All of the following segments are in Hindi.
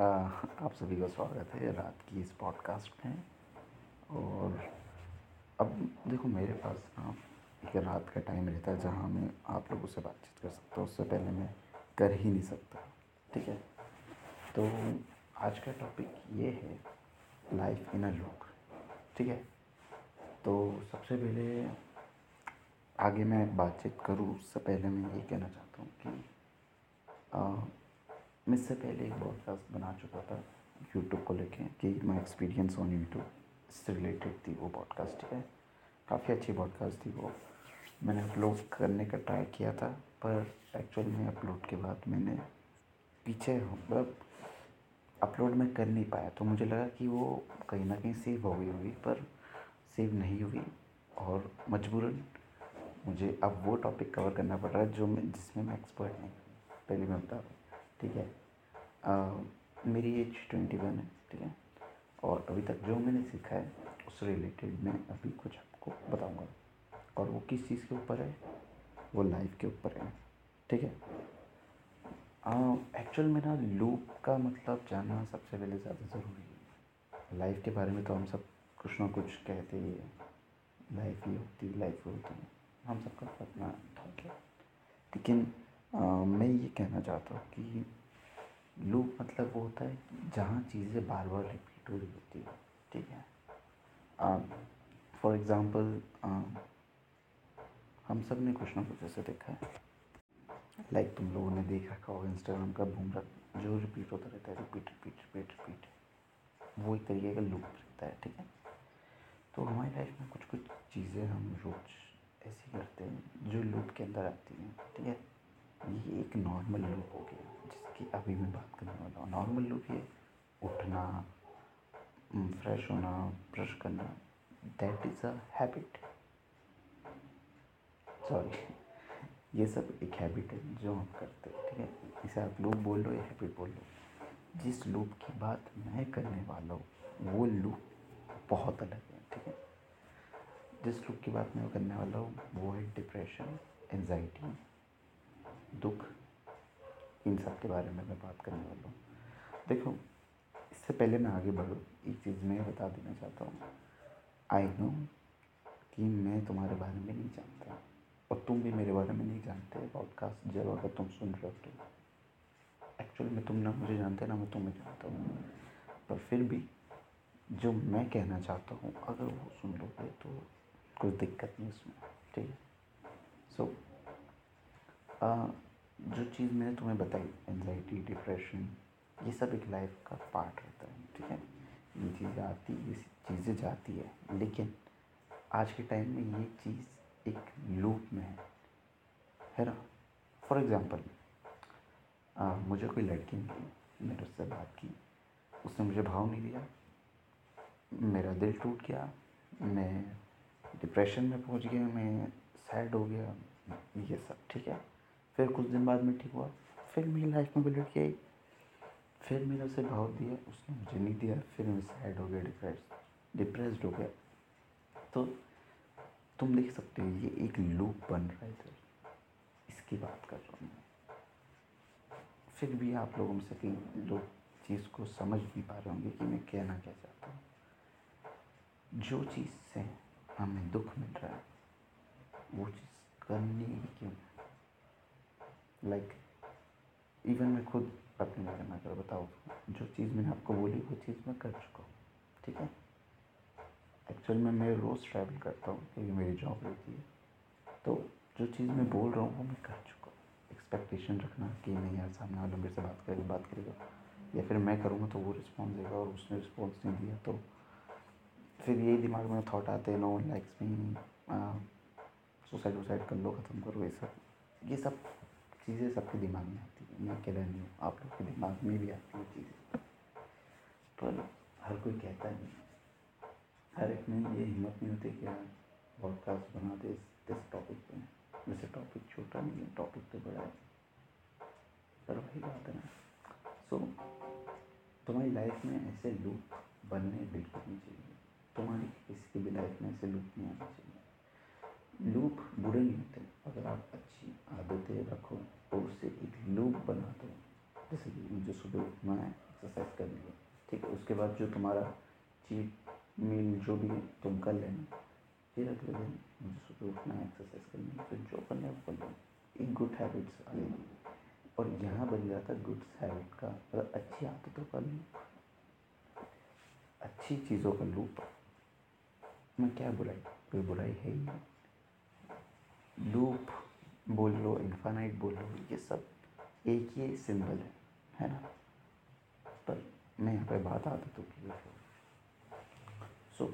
आ, आप सभी का स्वागत है रात की इस पॉडकास्ट में। और अब देखो मेरे पास ना एक रात का टाइम रहता है जहाँ मैं आप लोगों से बातचीत कर सकता हूँ उससे पहले मैं कर ही नहीं सकता ठीक है? तो आज का टॉपिक ये है लाइफ इन अ लुक ठीक है? तो सबसे पहले आगे मैं बातचीत करूँ उससे पहले मैं ये कहना चाहता हूँ कि मैं इससे पहले एक पॉडकास्ट बना चुका था यूट्यूब को लेके कि माई एक्सपीरियंस ऑन यूट्यूब इससे रिलेटेड थी वो पॉडकास्ट ठीक है? काफ़ी अच्छी पॉडकास्ट थी वो। मैंने अपलोड करने का ट्राई किया था, पर एक्चुअल में अपलोड के बाद मैंने पीछे मतलब अपलोड मैं कर नहीं पाया। तो मुझे लगा कि वो कहीं ना कहीं सेव हो गई होगी, पर सेव नहीं हुई और मजबूरन मुझे अब वो टॉपिक कवर करना पड़ रहा है जो मैं, जिसमें मैं एक्सपर्ट नहीं पहले मैं बता रहा ठीक है? आ, मेरी एज ट्वेंटी वन है ठीक है? और अभी तक जो मैंने सीखा है उससे रिलेटेड मैं अभी कुछ आपको बताऊँगा। और वो किस चीज़ के ऊपर है? वो लाइफ के ऊपर है ठीक है? एक्चुअल में ना लूप का मतलब जानना सबसे पहले ज़्यादा ज़रूरी है। लाइफ के बारे में तो हम सब कुछ ना कुछ कहते ही है। लाइफ ही होती लाइफ ही होती है। हम सबका अपना थॉट है। लेकिन मैं ये कहना चाहता हूँ कि लूप मतलब वो होता है जहाँ चीज़ें बार बार रिपीट हो रही होती है, ठीक है? फॉर एग्ज़ाम्पल हम सबने कुछ ना कुछ ऐसे देखा है। लाइक like तुम लोगों ने देख रखा होगा इंस्टाग्राम का बूम रख, जो रिपीट होता रहता है रिपीट रिपीट रिपीट रिपीट वो एक तरीके का लूप रहता है, ठीक है? तो हमारी लाइफ में कुछ कुछ चीज़ें हम रोज ऐसी करते हैं, जो लूप के अंदर आती हैं, ठीक है? ये एक नॉर्मल लुक हो गया, जिसकी अभी मैं बात करने वाला हूँ। नॉर्मल लुक ये उठना फ्रेश होना ब्रश करना that is a habit sorry ये सब एक हैबिट है जो हम करते हैं, ठीक है? इसे आप लूप बोल लो या हैबिट बोल लो। जिस लूप की बात मैं करने वाला हूँ, वो लूप बहुत अलग है, ठीक है? जिस लूप की बात मैं करने वाला हूँ, वो है डिप्रेशन एनजाइटी दुख इन सब के बारे में मैं बात करने वाला हूँ। देखो, इससे पहले मैं आगे बढ़ूँ, एक चीज़ मैं बता देना चाहता हूँ। आई नो कि मैं तुम्हारे बारे में नहीं जानता और तुम भी मेरे बारे में नहीं जानते। पॉडकास्ट जब अगर तुम सुन रहे हो तो। एक्चुअली में तुम ना मुझे जानते, ना मैं तुम्हें जानता हूँ। पर फिर भी जो मैं कहना चाहता हूँ, अगर वो सुन लोगे तो कुछ दिक्कत नहीं उसमें, ठीक है? सो जो चीज़ मैंने तुम्हें बताई एनजाइटी डिप्रेशन ये सब एक लाइफ का पार्ट रहता है, ठीक है? ये चीज़ें आती, ये चीज़ें जाती है, लेकिन आज के टाइम में ये चीज़ एक लूप में है है ना? फॉर एग्ज़ाम्पल मुझे कोई लड़की मिली मैंने उससे बात की, उसने मुझे भाव नहीं दिया, मेरा दिल टूट गया, मैं डिप्रेशन में पहुँच गया, मैं सैड हो गया, ये सब, ठीक है? फिर कुछ दिन बाद में ठीक हुआ फिर मेरी लाइफ में बुलेट आई। फिर मैंने उसे भाव दिया, उसने मुझे नहीं दिया। फिर मैं सैड हो गया डिप्रेस डिप्रेस्ड हो गया। तो तुम देख सकते हो, ये एक लूप बन रहा है इधर। इसकी बात कर रहा हूँ फिर भी आप लोगों से कई लोग चीज़ को समझ नहीं पा रहे होंगे कि मैं कहना क्या चाहता हूँ। जो चीज़ से हमें दुख मिल रहा है, वो चीज़ करनी ही क्यों? लाइक इवन मैं खुद अपने बारे में अगर बताऊँ जो चीज़ मैंने आपको बोली, वो चीज़ मैं कर चुका हूँ, ठीक है? एक्चुअल में, मैं रोज़ ट्रैवल करता हूँ, क्योंकि मेरी जॉब रहती है। तो जो चीज़ मैं बोल रहा हूँ, वो मैं कर चुका हूँ। एक्सपेक्टेशन रखना कि नहीं यार सामने वाला मेरे से बात करेगा बात करेगा। या फिर मैं करूँगा तो वो रिस्पॉन्स देगा और उसने रिस्पॉन्स नहीं दिया तो फिर यही दिमाग में थाट आते हैं नो लाइक्स मी सुसाइड वुसाइड कर लो, ख़त्म करो, ये सब। ये सब चीज़ें सबके दिमाग में आती हैं। मैं अकेला नहीं हूँ, आप लोग के दिमाग में भी आती है चीज़ें। पर हर कोई कहता नहीं हर एक में ये हिम्मत नहीं होती कि यार पॉडकास्ट बना दे इस टॉपिक पे। वैसे टॉपिक छोटा नहीं है टॉपिक तो बड़ा है। पर वही बात है ना। सो तुम्हारी लाइफ में ऐसे लूप बनने बिल्कुल नहीं चाहिए। तुम्हारी किसी की भी लाइफ में ऐसे लूप नहीं आना चाहिए। लूप बुरे नहीं होते। अगर आप अच्छी आदतें रखो और उससे एक लूप बना दो, जैसे कि मुझे सुबह उठना है एक्सरसाइज करनी है, ठीक है, उसके बाद जो तुम्हारा चीट मील जो भी है, तुम कर लेना। फिर अगले दिन मुझे सुबह उठना है एक्सरसाइज करनी है, फिर जो करना है वो कर लो। एक गुड हैबिट्स और यहाँ बन जाता है गुड हैबिट का मतलब अच्छी आदतों का लूप। अच्छी चीज़ों का लूप। मैं क्या बुराई, कोई बुराई है ही नहीं। लूप बोल लो इन्फानाइट बोल लो ये सब एक ही सिंबल है है ना? पर मैं यहाँ पर बात आदतों तो सो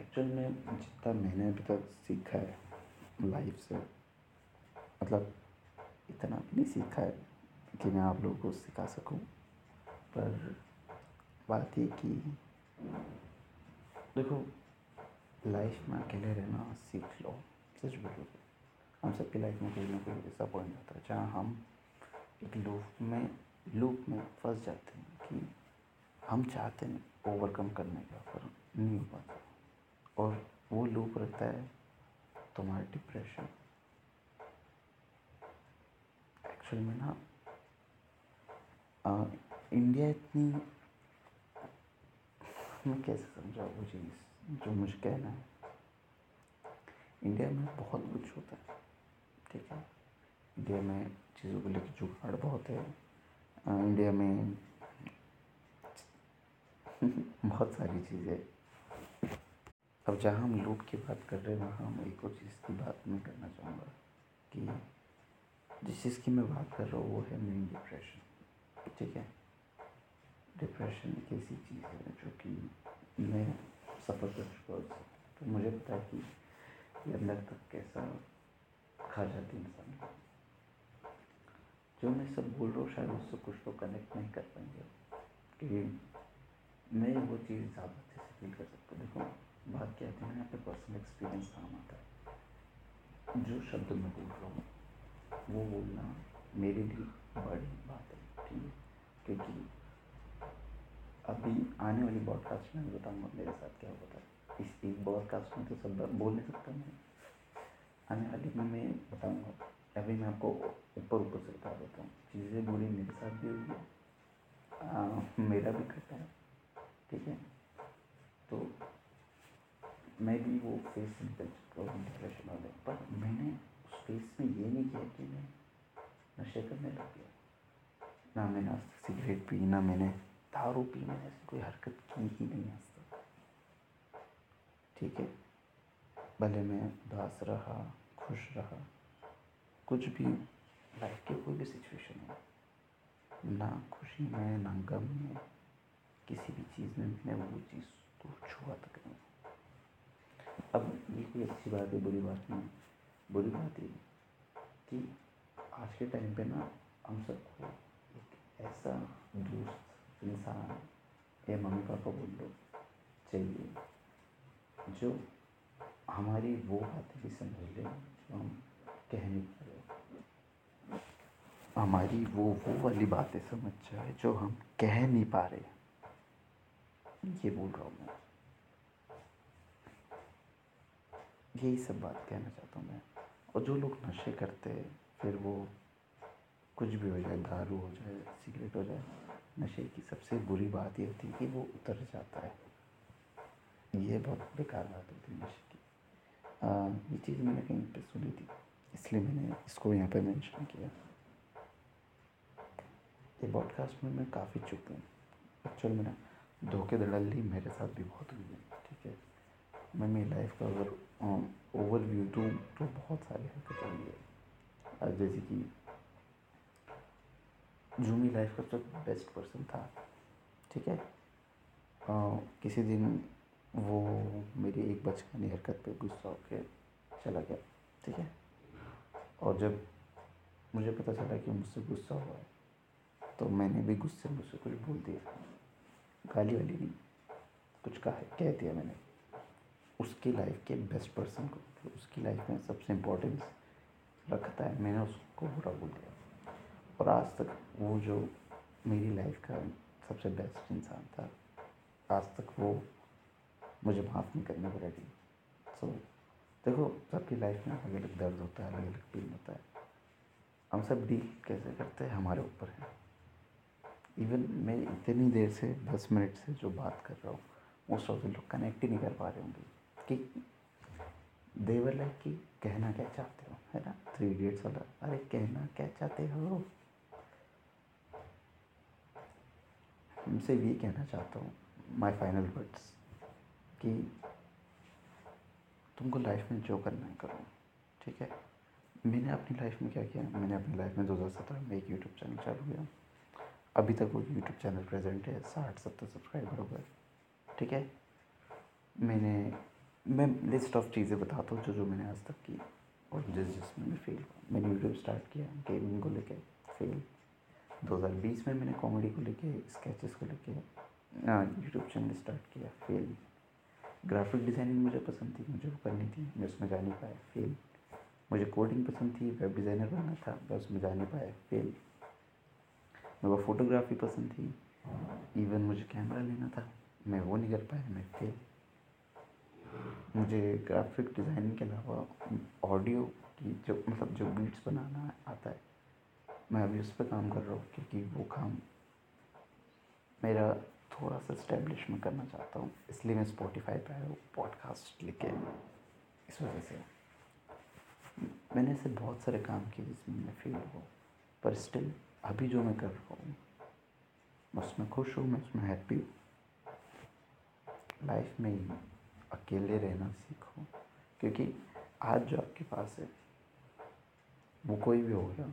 एक्चुअल में जितना मैंने अभी तक सीखा है लाइफ से मतलब इतना भी नहीं सीखा है कि मैं आप लोगों को सिखा सकूँ, पर बात ये कि देखो लाइफ में अकेले रहना सीख लो। सच बोलो हम सबकी लाइफ में कोई ना कोई ऐसा पॉइंट आता है जहाँ हम एक लूप में लूप में फंस जाते हैं कि हम चाहते हैं ओवरकम करने का, पर नहीं हो पाता। और वो लूप रहता है तुम्हारा डिप्रेशन एक्चुअल में ना इंडिया इतनी, मैं कैसे समझा वो चीज़ जो मुझे कहना है इंडिया में बहुत कुछ होता है, ठीक है? इंडिया में चीज़ों को लेकर जुगाड़ बहुत है। इंडिया में बहुत सारी चीज़ें अब जहाँ हम लूट की बात कर रहे हैं, वहाँ हम एक और चीज़ की बात मैं करना चाहूँगा कि जिस चीज़ की मैं बात कर रहा हूँ, वो है मेन डिप्रेशन ठीक है? डिप्रेशन एक ऐसी चीज़ है जो कि मैं सफ़र कर चुका हूँ। तो मुझे पता है कि ये अंदर तक कैसा खा जाती इंसान? जो मैं सब बोल रहा हूँ, शायद उससे कुछ लोग कनेक्ट नहीं कर पाएँगे। कि मैं वो चीज़ ज़्यादा अच्छे से फील कर सकता देखो, बात क्या है यहाँ पे पर्सनल एक्सपीरियंस काम आता है। जो शब्द मैं बोल रहा हूँ, वो बोलना मेरे लिए बड़ी बात है, ठीक है? क्योंकि अभी आने वाली बॉडकास्ट में बताऊँगा मेरे साथ क्या होता है। इस एक बॉडकास्ट में तो सब बोल नहीं सकता मैं। आने वाली में बताऊँगा। अभी मैं आपको ऊपर ऊपर से बता देता हूँ। चीज़ें बुरी मेरे साथ भी हुई है मेरा भी घटा है। ठीक है? तो मैं भी वो फेस निकल हूँ डिप्रेशन वाले। पर मैंने उस फेस में ये नहीं किया कि मैं नशे करने लग गया। ना मैंने तक सिगरेट पी, ना मैंने दारू पी, मैंने ऐसी कोई हरकत की ही नहीं तक। ठीक है। भले मैं उदास रहा, खुश रहा, कुछ भी लाइफ की कोई भी सिचुएशन हो, ना खुशी में, ना गम में, किसी भी चीज़ में मैंने वो चीज़ को छुआ तक नहीं। अब ये कोई अच्छी बात है, बुरी बात नहीं बुरी बात ये कि आज के टाइम पे ना हम सबको एक ऐसा दोस्त, इंसान या मम्मी पापा बोल लो चाहिए। जो हमारी वो बातें भी समझ ले, जो हम कह नहीं पा रहे हमारी वो वो वाली बातें समझ जाए, जो हम कह नहीं पा रहे ये बोल रहा हूँ मैं। यही सब बात कहना चाहता हूँ मैं। और जो लोग नशे करते हैं, फिर वो कुछ भी हो जाए, दारू हो जाए, सिगरेट हो जाए, नशे की सबसे बुरी बात ये होती है कि वो उतर जाता है। ये बहुत बेकार बात होती है की। ये चीज़ मैंने कहीं पर सुनी थी इसलिए मैंने इसको यहाँ पर मेंशन किया। ये पॉडकास्ट में मैं काफ़ी चुप हूँ। एक्चुअल में ना धोखे धड़ल्ली मेरे साथ भी बहुत हुई है ठीक है? मैं मेरी लाइफ का अगर ओवर व्यू दूँ तो बहुत सारी हरकतें हुई है। जैसे कि जो मेरी लाइफ का सब बेस्ट पर्सन था ठीक है? आ, किसी दिन वो मेरी एक बचकानी हरकत पे गुस्सा होकर चला गया, ठीक है? और जब मुझे पता चला कि मुझसे गुस्सा हुआ है तो मैंने भी गुस्से में मुझसे कुछ बोल दिया। गाली वाली नहीं, कुछ कहा, कह दिया मैंने। उसकी लाइफ के बेस्ट पर्सन को उसकी लाइफ में सबसे इम्पोर्टेंस रखता है, मैंने उसको बुरा बोल दिया। और आज तक वो जो मेरी लाइफ का सबसे बेस्ट इंसान था, आज तक वो मुझे माफ़ नहीं करने रेडी सो देखो, सबकी लाइफ में अलग अलग दर्द होता है अलग अलग फील होता है। हम सब डील कैसे करते हैं? हमारे ऊपर है। इवन मैं इतनी देर से, दस मिनट से जो बात कर रहा हूँ मोस्ट ऑफ़ द लोग कनेक्ट ही नहीं कर पा रहे होंगे। कि देवर लाइक कि कहना क्या चाहते हो? है ना? थ्री इडियट्स वाला, अरे, कहना क्या चाहते हो? उनसे भी कहना चाहता हूँ माई फाइनल वर्ड्स कि तुमको लाइफ में जो करना है करो, ठीक है? मैंने अपनी लाइफ में क्या किया मैंने अपनी लाइफ में दो हज़ार सत्रह में एक यूट्यूब चैनल चालू किया। अभी तक वो यूट्यूब चैनल प्रेजेंट है, साठ सत्तर सब्सक्राइबर हो गए, ठीक है? मैंने, मैं लिस्ट ऑफ़ चीज़ें बताता हूँ जो जो मैंने आज तक की और जिस जिसमें मैं फेल मैंने यूट्यूब स्टार्ट किया गेमिंग को लेके फेल 2020 में मैंने कॉमेडी को लेके स्केचेस को लेके यूट्यूब चैनल स्टार्ट किया फेल ग्राफिक डिज़ाइनिंग मुझे पसंद थी, मुझे वो करनी थी, मैं उसमें जा नहीं पाया फेल मुझे कोडिंग पसंद थी वेब डिज़ाइनर बनना था, मैं उसमें जा नहीं पाया फेल मेरे को फोटोग्राफी पसंद थी इवन मुझे कैमरा लेना था, मैं वो नहीं कर पाया, मैं फेल मुझे ग्राफिक डिज़ाइनिंग के अलावा ऑडियो की जो मतलब जो बीट्स बनाना आता है, मैं अभी उस पर काम कर रहा हूँ, क्योंकि वो काम मेरा थोड़ा सा इस्टेब्लिश में करना चाहता हूँ। इसलिए मैं स्पॉटिफाई पे आया हूँ पॉडकास्ट लिखे। इस वजह से। मैंने ऐसे बहुत सारे काम किए जिसमें मैं फेल हुआ पर स्टिल अभी जो मैं कर रहा हूँ मैं उसमें खुश हूँ, मैं उसमें हैप्पी हूँ। लाइफ में ही अकेले रहना सीखो, क्योंकि आज जो आपके पास है, वो कोई भी हो गया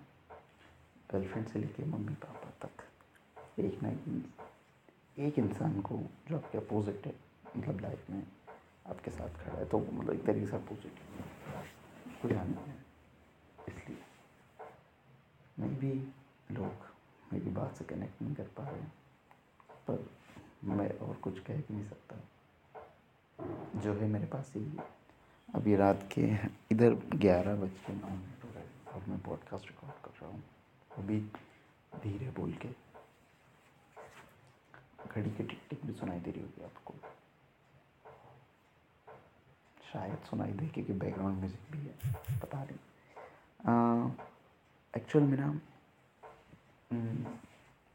गर्लफ्रेंड से लेके मम्मी पापा तक, एक ना एक एक इंसान को जो आपके अपोजिट है मतलब लाइफ में आपके साथ खड़ा है तो वो मतलब एक तरीके से अपोजिट है। उसको जानना है। इसलिए मैं भी लोग मेरी बात से कनेक्ट नहीं कर पा रहे पर मैं और कुछ कह भी नहीं सकता। जो है मेरे पास ही। अभी रात के इधर ग्यारह बज के नौ मिनट हो रहे हैं और मैं पॉडकास्ट रिकॉर्ड कर रहा हूँ। वो भी धीरे बोल के घड़ी की टिक टिक भी सुनाई दे रही होगी आपको। शायद सुनाई दे, क्योंकि बैकग्राउंड म्यूज़िक भी है, पता नहीं। एक्चुअल में ना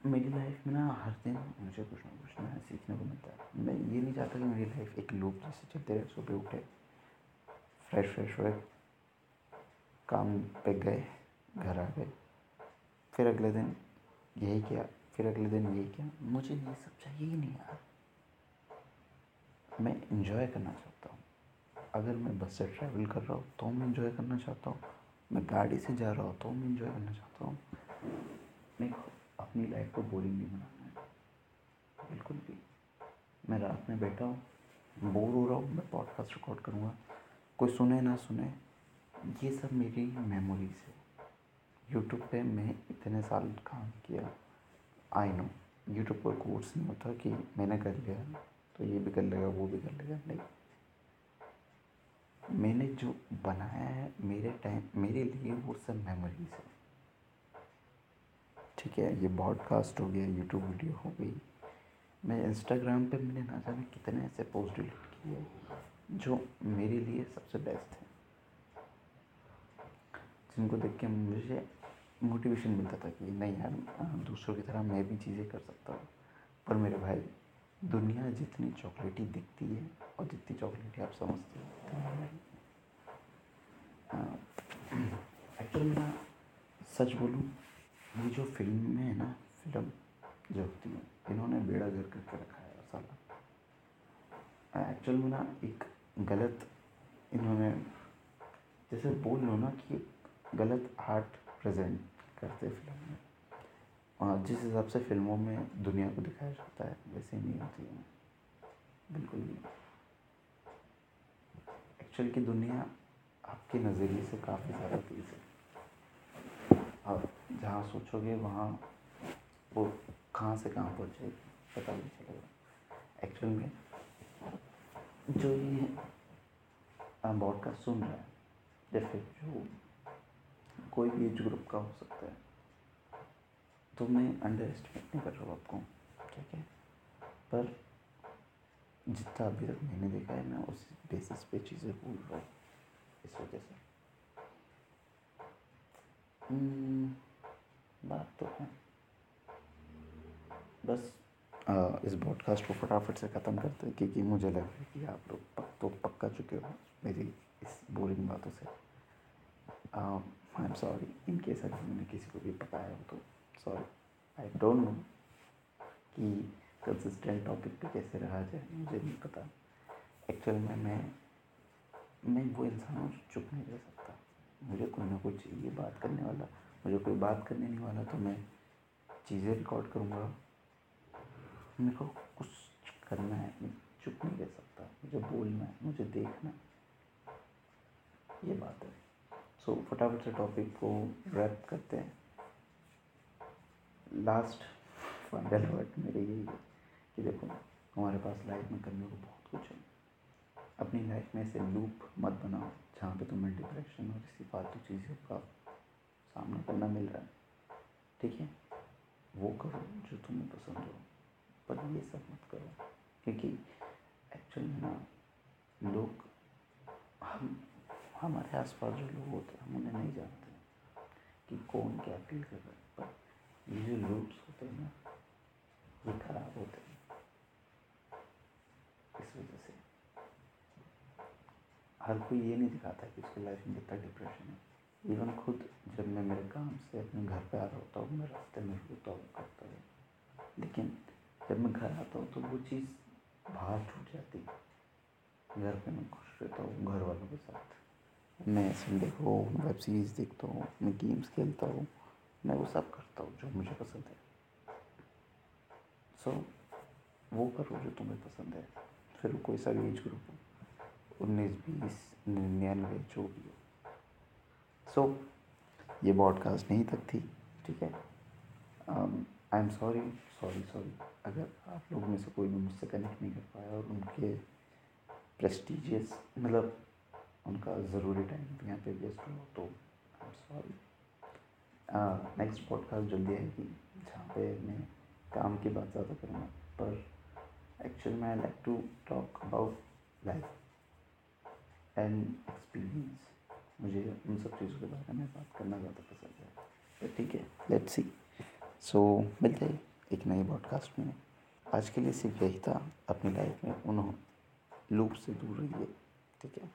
मेरी लाइफ में ना हर दिन मुझे कुछ ना कुछ नया सीखने को मिलता है। मैं ये नहीं चाहता कि मेरी लाइफ एक लूप जैसे चलते रहे, सुबह उठे फ्रेश फ्रेश हुए, काम पे गए, घर आ गए, फिर अगले दिन यही किया। फिर अगले दिन यही क्या। मुझे ये सब चाहिए ही नहीं यार। मैं इंजॉय करना चाहता हूँ। अगर मैं बस से ट्रैवल कर रहा हूँ तो मैं इंजॉय करना चाहता हूँ। मैं गाड़ी से जा रहा हूँ तो मैं इंजॉय करना चाहता हूँ। मैं अपनी लाइफ को बोरिंग नहीं बनाना है। बिल्कुल भी। मैं रात में बैठा हूँ बोर हो रहा हूँ, मैं पॉडकास्ट रिकॉर्ड करूँगा। कोई सुने ना सुने, ये सब मेरी मेमोरीज है। यूट्यूब पे मैं इतने साल काम किया। आई नो यूट्यूब पर कोर्स नहीं होता कि मैंने कर लिया तो ये भी कर लेगा, वो भी कर लेगा, नहीं। मैंने जो बनाया है, मेरे टाइम मेरे लिए वो सब मेमोरीज है। ठीक है, ये ब्रॉडकास्ट हो गया यूट्यूब वीडियो हो गई। मैं इंस्टाग्राम पे मैंने ना जाने कितने ऐसे पोस्ट डिलीट किए जो मेरे लिए सबसे बेस्ट है। जिनको देख के मुझे मोटिवेशन मिलता था कि नहीं यार दूसरों की तरह मैं भी चीज़ें कर सकता हूँ। पर मेरे भाई, दुनिया जितनी चॉकलेटी दिखती है और जितनी चॉकलेटी आप समझते हो एक्चुअली मैं सच बोलूँ, ये जो फ़िल्म में है ना फ़िल्म जो होती है, इन्होंने बेड़ा घर करके रखा है साला। एक्चुअल में ना एक गलत इन्होंने, जैसे बोल लो ना कि गलत आर्ट प्रेजेंट करते फ़िल्म में। और जिस हिसाब से फ़िल्मों में दुनिया को दिखाया जाता है, वैसे नहीं होती है। बिल्कुल नहीं। एक्चुअल की दुनिया आपके नज़रिए से काफ़ी ज़्यादा तेज़ है। और जहाँ सोचोगे, वहाँ वो कहाँ से कहाँ पहुँच जाएगी पता नहीं चलेगा। एक्चुअल में जो ये पॉडकास्ट सुन रहा है, जैसे जो कोई भी एज ग्रुप का हो सकता है। तो मैं अंडर एस्टिमेट नहीं कर रहा हूँ आपको ठीक है? पर जितना अभी तक मैंने देखा है मैं उस बेसिस पे चीज़ें बोल रहा हूँ इस वजह से। हम्म, बात तो है। बस आ, इस ब्रॉडकास्ट को फटाफट से ख़त्म करते हैं क्योंकि मुझे लग रहा है कि आप लोग पक तो पक्का चुके हो मेरी इस बोरिंग बातों से। I am sorry in case अगर मैंने किसी को भी पकाया हो तो सॉरी आई डोंट नो कि कंसिस्टेंट टॉपिक पे कैसे रहा जाए, मुझे नहीं पता. एक्चुअल में, मैं मैं वो इंसान हूँ चुप नहीं रह सकता. मुझे कोई ना कोई चाहिए बात करने वाला. मुझे कोई बात करने नहीं वाला तो मैं चीज़ें रिकॉर्ड करूँगा. मेरे को कुछ करना है. मैं चुप नहीं रह सकता. मुझे बोलना है. मुझे देखना है. ये बात है. सो so, फटाफट से टॉपिक को रैप करते हैं। लास्ट फाइनल वर्ड मेरे यही है कि देखो हमारे पास लाइफ में करने को बहुत कुछ है। अपनी लाइफ में ऐसे लूप मत बनाओ जहाँ पे तुम्हें डिप्रेशन और इसी फालतू चीज़ों का सामना करना मिल रहा है। ठीक है? वो करो जो तुम्हें पसंद हो पर ये सब मत करो। क्योंकि एक्चुअल में ना लोग हम हमारे आसपास जो लोग होते हैं, हम उन्हें नहीं जानते कि कौन क्या फील कर रहा है। पर ये जो लूप्स होते हैं ना, ये खराब होते हैं। इस वजह से हर कोई ये नहीं दिखाता कि उसकी लाइफ में कितना डिप्रेशन है। इवन खुद जब मैं मेरे काम से अपने घर पे आ रहा होता हूँ, मैं रास्ते में रोता हूँ करता हूँ। लेकिन जब मैं घर आता हूँ तो वो चीज़ बाहर छूट जाती है। घर पे मैं खुश रहता हूँ, घर वालों के साथ। मैं संडे को वेब सीरीज़ देखता हूँ मैं गेम्स खेलता हूँ मैं वो सब करता हूँ जो मुझे पसंद है। सो so, वो करो जो तुम्हें पसंद है। फिर कोई सा एज ग्रुप हो उन्नीस बीस निन्यानवे जो भी हो। सो so, ये ब्रॉडकास्ट नहीं तक थी ठीक है? I am sorry sorry sorry अगर आप लोगों में से कोई भी मुझसे कनेक्ट नहीं कर पाया और उनके प्रेस्टिजियस मतलब उनका ज़रूरी टाइम यहाँ पे वेस्ट हो तो I am sorry next podcast जल्दी आएगी, जहाँ पे मैं काम की बात ज़्यादा करूँगा, पर एक्चुअल में I like to talk about life and experience मुझे उन सब चीज़ों के बारे में बात करना ज़्यादा पसंद है तो ठीक है लेट्स सी सो मिलते हैं एक नई पॉडकास्ट में। आज के लिए सिर्फ़ यही था, अपनी लाइफ में उन्होंने लूप से दूर रहिए, ठीक है?